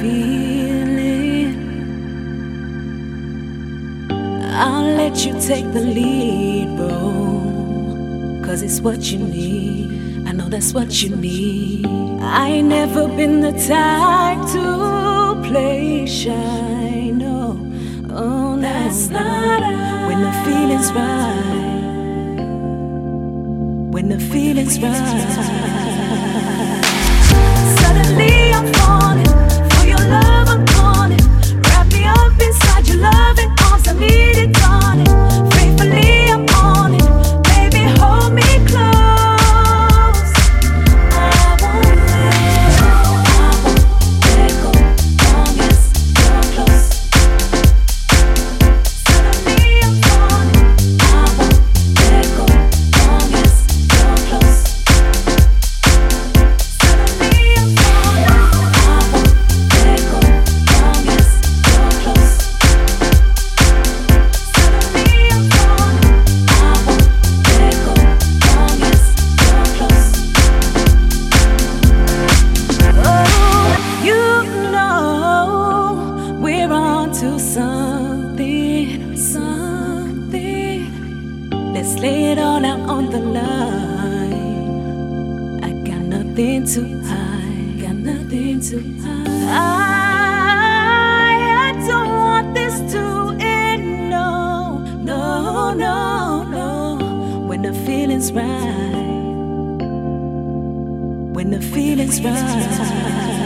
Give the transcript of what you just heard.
feeling. I'll let you take the lead, bro. Cause it's what you need. I know that's what you need. I ain't never been the type to play shy. No, oh, that's no. not When the feeling's right. When the feeling's right. to hide. Got nothing to hide. I, I don't want this to end. No, no, no, no. When the feeling's right. When the feeling's right.